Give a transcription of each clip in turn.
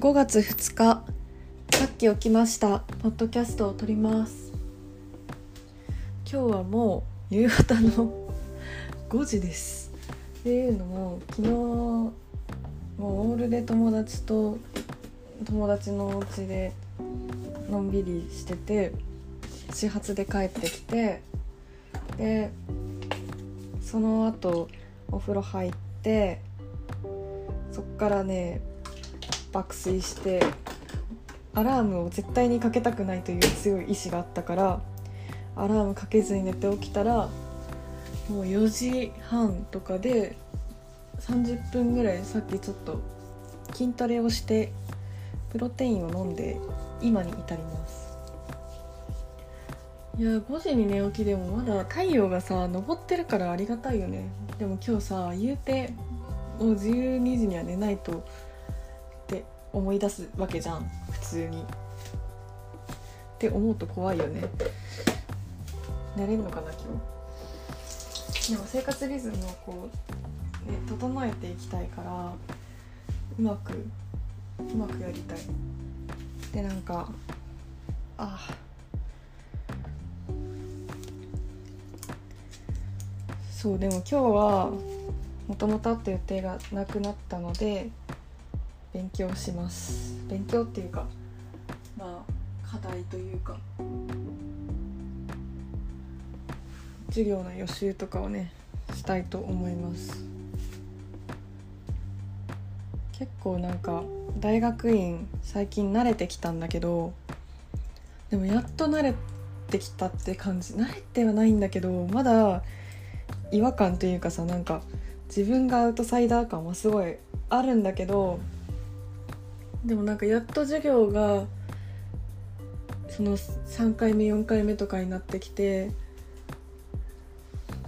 5月2日さっき起きました。ポッドキャストを撮ります。今日はもう夕方の 5時です。っていうのも昨日もうオールで友達と友達のお家でのんびりしてて始発で帰ってきてでその後お風呂入ってそっからね爆睡してアラームを絶対にかけたくないという強い意志があったからアラームかけずに寝て起きたらもう4時半とかで30分ぐらいさっきちょっと筋トレをしてプロテインを飲んで今に至ります。いや5時に寝起きでもまだ太陽がさ昇ってるからありがたいよね。でも今日さ言うてもう12時には寝ないと思い出すわけじゃん普通に。って思うと怖いよね。寝れるのかな今日。でも生活リズムをこう、ね、整えていきたいからうまくうまくやりたい。でなんかああそうでも今日はもともとあった予定がなくなったので勉強します。勉強っていうかまあ課題というか授業の予習とかをねしたいと思います。結構なんか大学院最近慣れてきたんだけどでもやっと慣れてきたって感じ慣れてはないんだけどまだ違和感というかさなんか自分がアウトサイダー感はすごいあるんだけどでもなんかやっと授業がその3回目4回目とかになってきて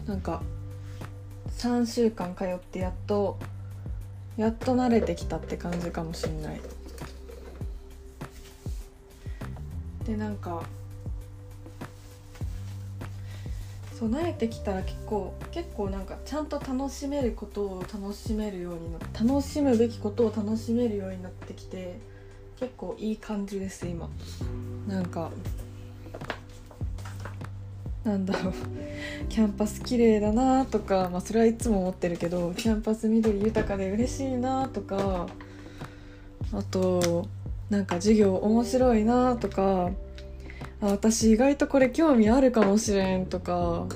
なんか3週間通ってやっとやっと慣れてきたって感じかもしんない。でなんかそう慣れてきたら結構結構なんかちゃんと楽しめることを楽しめるようになって楽しむべきことを楽しめるようになってきて結構いい感じです今。なんかなんだろう。キャンパス綺麗だなとか、まあ、それはいつも思ってるけどキャンパス緑豊かで嬉しいなとかあとなんか授業面白いなとかあ私意外とこれ興味あるかもしれんとか。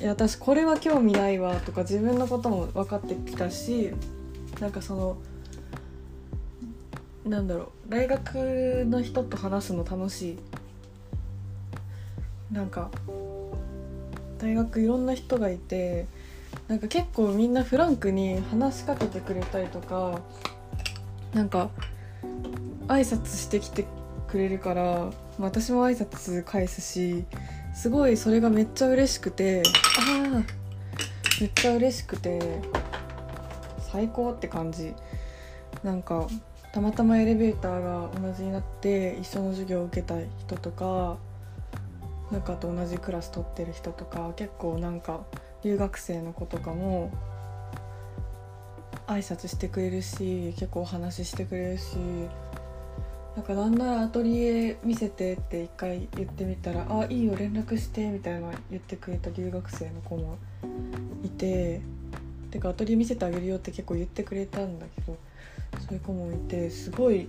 いや私これは興味ないわとか自分のことも分かってきたしなんかそのなんだろう大学の人と話すの楽しい。なんか大学いろんな人がいてなんか結構みんなフランクに話しかけてくれたりとかなんか挨拶してきてくれるから私も挨拶返すしすごいそれがめっちゃ嬉しくてああめっちゃ嬉しくて最高って感じ。なんかたまたまエレベーターが同じになって一緒の授業を受けた人とかなんかと同じクラス取ってる人とか結構なんか留学生の子とかも挨拶してくれるし結構お話ししてくれるしなんかなんならアトリエ見せてって一回言ってみたら「あいいよ連絡して」みたいな言ってくれた留学生の子もいててかアトリエ見せてあげるよって結構言ってくれたんだけどそういう子もいてすごい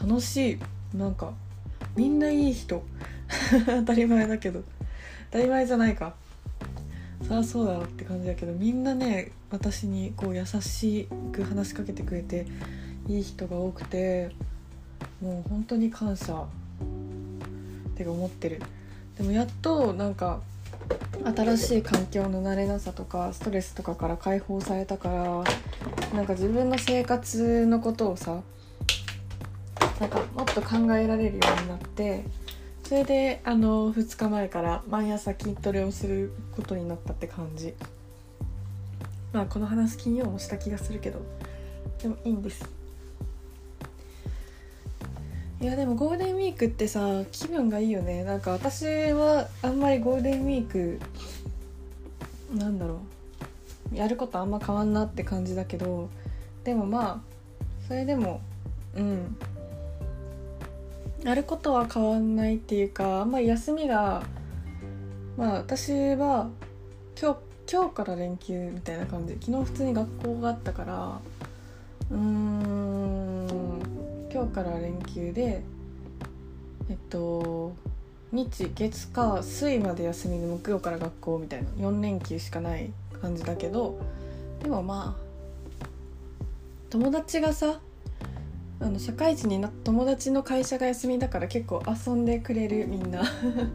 楽しいなんかみんないい人。当たり前だけど。当たり前じゃないか。そりゃそうだろって感じだけどみんなね私にこう優しく話しかけてくれていい人が多くてもう本当に感謝。って思ってる。でもやっとなんか新しい環境の慣れなさとかストレスとかから解放されたからなんか自分の生活のことをさなんかもっと考えられるようになってそれであの2日前から毎朝筋トレをすることになったって感じ。まあこの話金曜もした気がするけどでもいいんです。いやでもゴールデンウィークってさ気分がいいよね。なんか私はあんまりゴールデンウィークなんだろう。やることあんま変わんなって感じだけどでもまあそれでもうん。やることは変わんないっていうかあんまり休みがまあ私は今日今日から連休みたいな感じ。昨日普通に学校があったからうーん。今日から連休でえっと日月火水まで休みで木曜から学校みたいな4連休しかない感じだけどでもまあ友達がさあの社会人にな友達の会社が休みだから結構遊んでくれるみんな。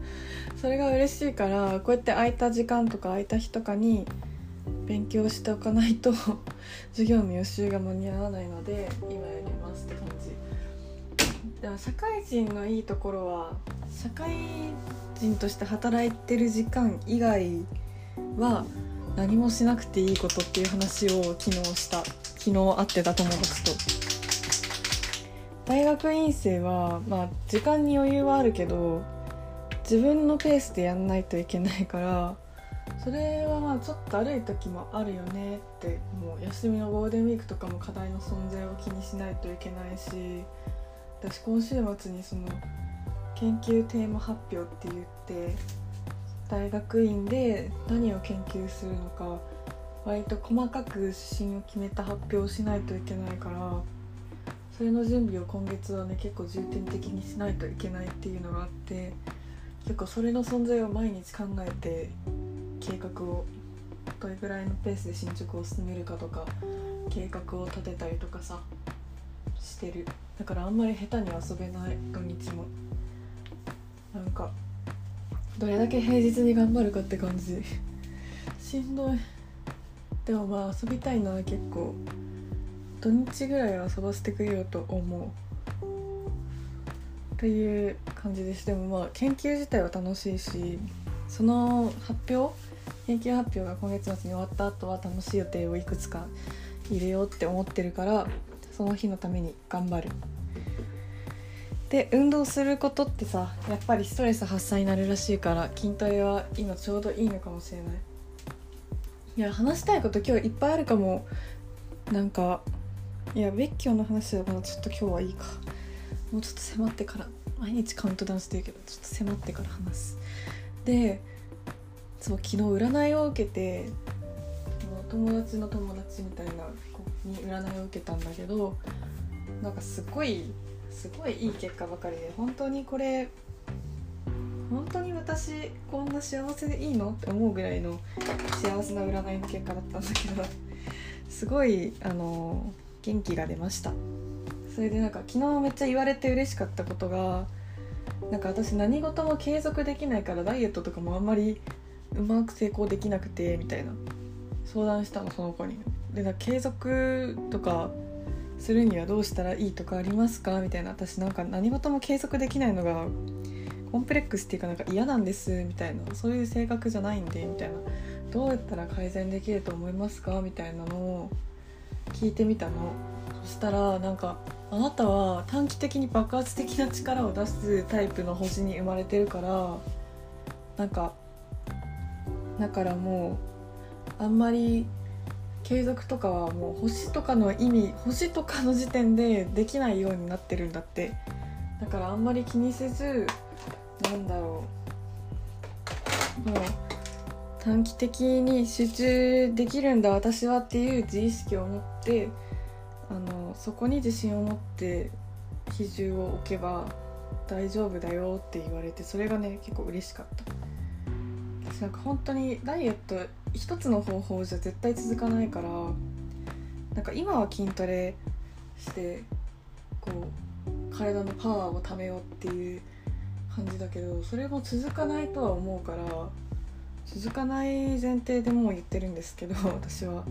それが嬉しいからこうやって空いた時間とか空いた日とかに勉強しておかないと授業の予習が間に合わないので今やりますって感じ。でも社会人のいいところは社会人として働いてる時間以外は何もしなくていいことっていう話を昨日した。昨日会ってた友達と。大学院生はまあ時間に余裕はあるけど自分のペースでやんないといけないからそれはまあちょっと悪い時もあるよねってもう休みのゴールデンウィークとかも課題の存在を気にしないといけないし私今週末にその研究テーマ発表って言って大学院で何を研究するのか割と細かく指針を決めた発表をしないといけないからそれの準備を今月はね結構重点的にしないといけないっていうのがあって結構それの存在を毎日考えて計画をどれぐらいのペースで進捗を進めるかとか計画を立てたりとかさしてる。だからあんまり下手に遊べない土日も。なんかどれだけ平日に頑張るかって感じ。しんどい。でもまあ遊びたいな結構。土日ぐらいは遊ばせてくれよと思う。っていう感じです。でもまあ研究自体は楽しいしその発表研究発表が今月末に終わった後は楽しい予定をいくつか入れようって思ってるからその日のために頑張る。で運動することってさやっぱりストレス発散になるらしいから筋トレは今ちょうどいいのかもしれない。いや話したいこと今日いっぱいあるかも。なんかいや別居の話だからちょっと今日はいいか。もうちょっと迫ってから毎日カウントダウンしてるけどちょっと迫ってから話す。でそう昨日占いを受けて友達の友達みたいなに占いを受けたんだけどなんかすごいすごいいい結果ばかりで本当にこれ本当に私こんな幸せでいいのって思うぐらいの幸せな占いの結果だったんだけどすごいあの元気が出ました。それでなんか昨日めっちゃ言われて嬉しかったことがなんか私何事も継続できないからダイエットとかもあんまりうまく成功できなくてみたいな。相談したのその子に。でな継続とかするにはどうしたらいいとかありますか？みたいな。私なんか何事も継続できないのがコンプレックスっていうかなんか嫌なんですみたいな。そういう性格じゃないんでみたいな。どうやったら改善できると思いますか？みたいなのを聞いてみたの。そしたらなんかあなたは短期的に爆発的な力を出すタイプの星に生まれてるからなんかだからもうあんまり継続とかはもう星とかの意味星とかの時点でできないようになってるんだって。だからあんまり気にせずなんだろう。もう短期的に集中できるんだ私はっていう自意識を持ってあのそこに自信を持って比重を置けば大丈夫だよって言われてそれがね結構嬉しかった。私なんか本当にダイエット一つの方法じゃ絶対続かないからなんか今は筋トレしてこう体のパワーをためようっていう感じだけどそれも続かないとは思うから続かない前提でもう言ってるんですけど 私は。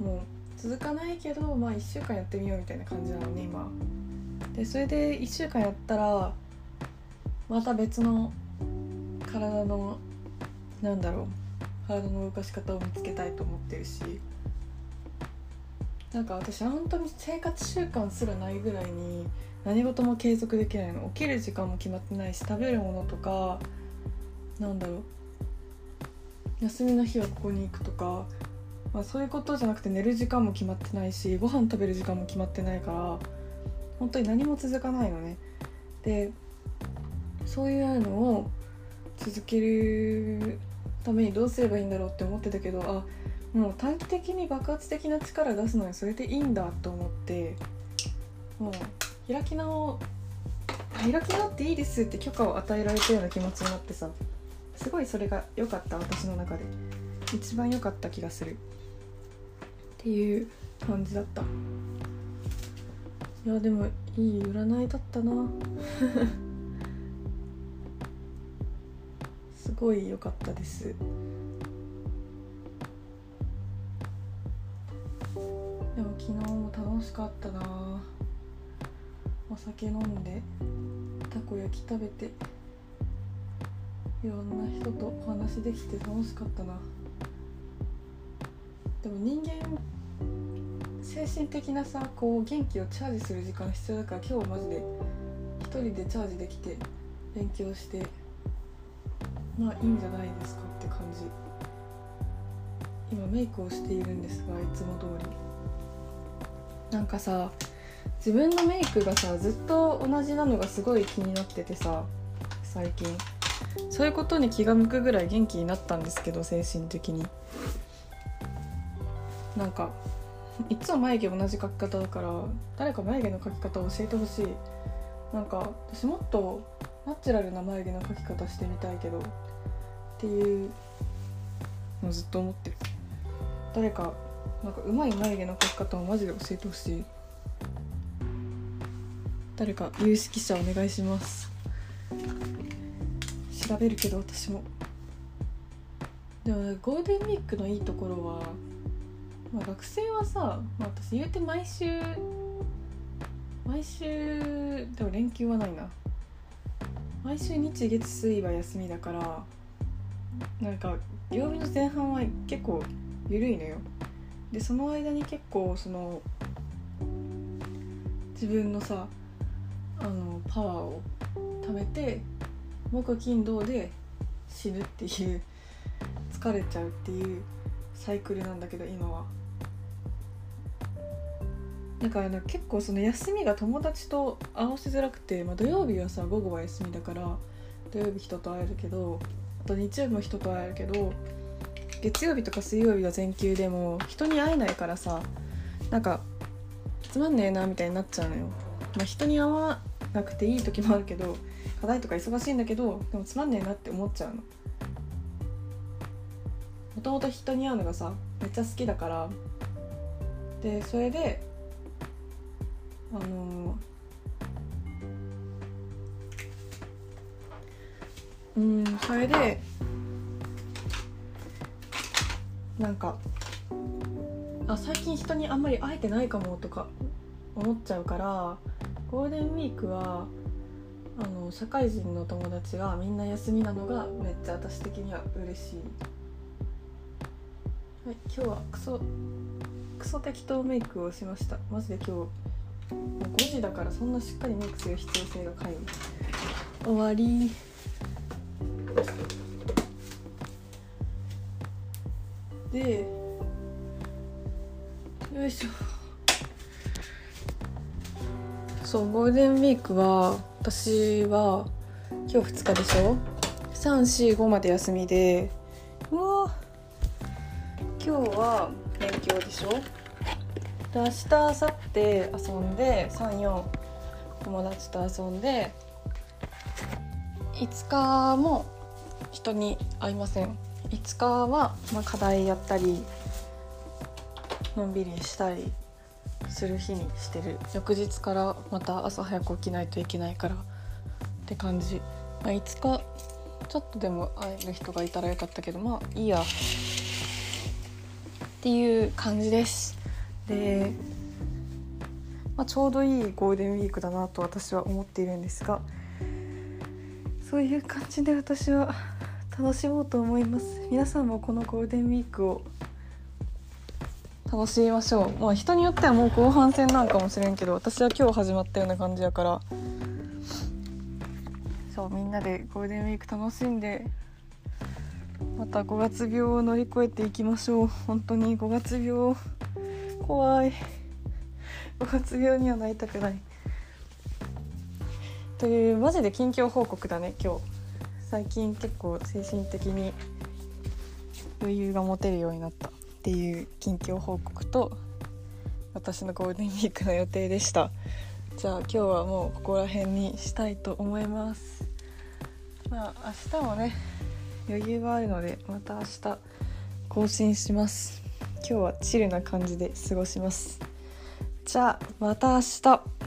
もう続かないけどまあ1週間やってみようみたいな感じなのね今。でそれで1週間やったらまた別の体のなんだろう体の動かし方を見つけたいと思ってるしなんか私本当に生活習慣すらないぐらいに何事も継続できないの。起きる時間も決まってないし食べるものとかなんだろう。休みの日はここに行くとか、まあ、そういうことじゃなくて寝る時間も決まってないしご飯食べる時間も決まってないから本当に何も続かないのね。でそういうのを続けるためにどうすればいいんだろうって思ってたけどあもう短期的に爆発的な力出すのにそれでいいんだと思ってもう開き直開き直っていいですって許可を与えられたような気持ちになってさすごいそれが良かった私の中で。一番良かった気がする。っていう感じだった。いやでもいい占いだったな。ごい良かったです。でも昨日も楽しかったな。お酒飲んでたこ焼き食べていろんな人とお話できて楽しかったな。でも人間精神的なさこう元気をチャージする時間必要だから今日マジで一人でチャージできて勉強してまあいいんじゃないですかって感じ。今メイクをしているんですがいつも通り。なんかさ自分のメイクがさずっと同じなのがすごい気になっててさ最近。そういうことに気が向くぐらい元気になったんですけど精神的に。なんかいつも眉毛同じ描き方だから誰か眉毛の描き方を教えてほしい。なんか私もっとナチュラルな眉毛の描き方してみたいけどっていうのずっと思ってる。誰かなんか上手い眉毛の描き方をマジで教えてほしい。誰か有識者お願いします。調べるけど私も。でもゴールデンウィークのいいところは、まあ、学生はさ、まあ、私言うて毎週毎週でも連休はないな。毎週日月水は休みだからなんか曜日の前半は結構緩いのよ。でその間に結構その自分のさあのパワーを貯めて木金土で死ぬっていう疲れちゃうっていうサイクルなんだけど今は。だからね結構その休みが友達と合わせづらくて、まあ、土曜日はさ午後は休みだから土曜日人と会えるけどあと日曜日も人と会えるけど月曜日とか水曜日は全休でも人に会えないからさなんかつまんねえなみたいになっちゃうのよ、まあ、人に会わなくていい時もあるけど課題とか忙しいんだけどでもつまんねえなって思っちゃうの。もともと人に会うのがさめっちゃ好きだから。でそれであのうんそれでなんかあ最近人にあんまり会えてないかもとか思っちゃうからゴールデンウィークはあの社会人の友達がみんな休みなのがめっちゃ私的には嬉しい。はい今日はクソクソ適当メイクをしました。マジで今日5時だからそんなしっかりメイクする必要性が皆無終わり。でよいしょ。そうゴールデンウィークは私は今日2日でしょ？345まで休みで。うわ。今日は勉強でしょ？で明日明後日遊んで34友達と遊んで5日も人に会いません。5日は、まあ、課題やったりのんびりしたりする日にしてる。翌日からまた朝早く起きないといけないからって感じ、まあ、5日ちょっとでも会える人がいたらよかったけどまあいいやっていう感じです。で、まあ、ちょうどいいゴールデンウィークだなと私は思っているんですがそういう感じで私は楽しもうと思います。皆さんもこのゴールデンウィークを楽しみましょう。まあ人によってはもう後半戦なんかもしれんけど私は今日始まったような感じやから。そうみんなでゴールデンウィーク楽しんでまた5月病を乗り越えていきましょう。本当に5月病怖い。5月病にはなりたくない。というマジで近況報告だね今日。最近結構精神的に余裕が持てるようになった。っていう近況報告と私のゴールデンウィークの予定でした。じゃあ今日はもうここら辺にしたいと思います。まあ明日もね余裕があるのでまた明日更新します。今日はチルな感じで過ごします。じゃあまた明日。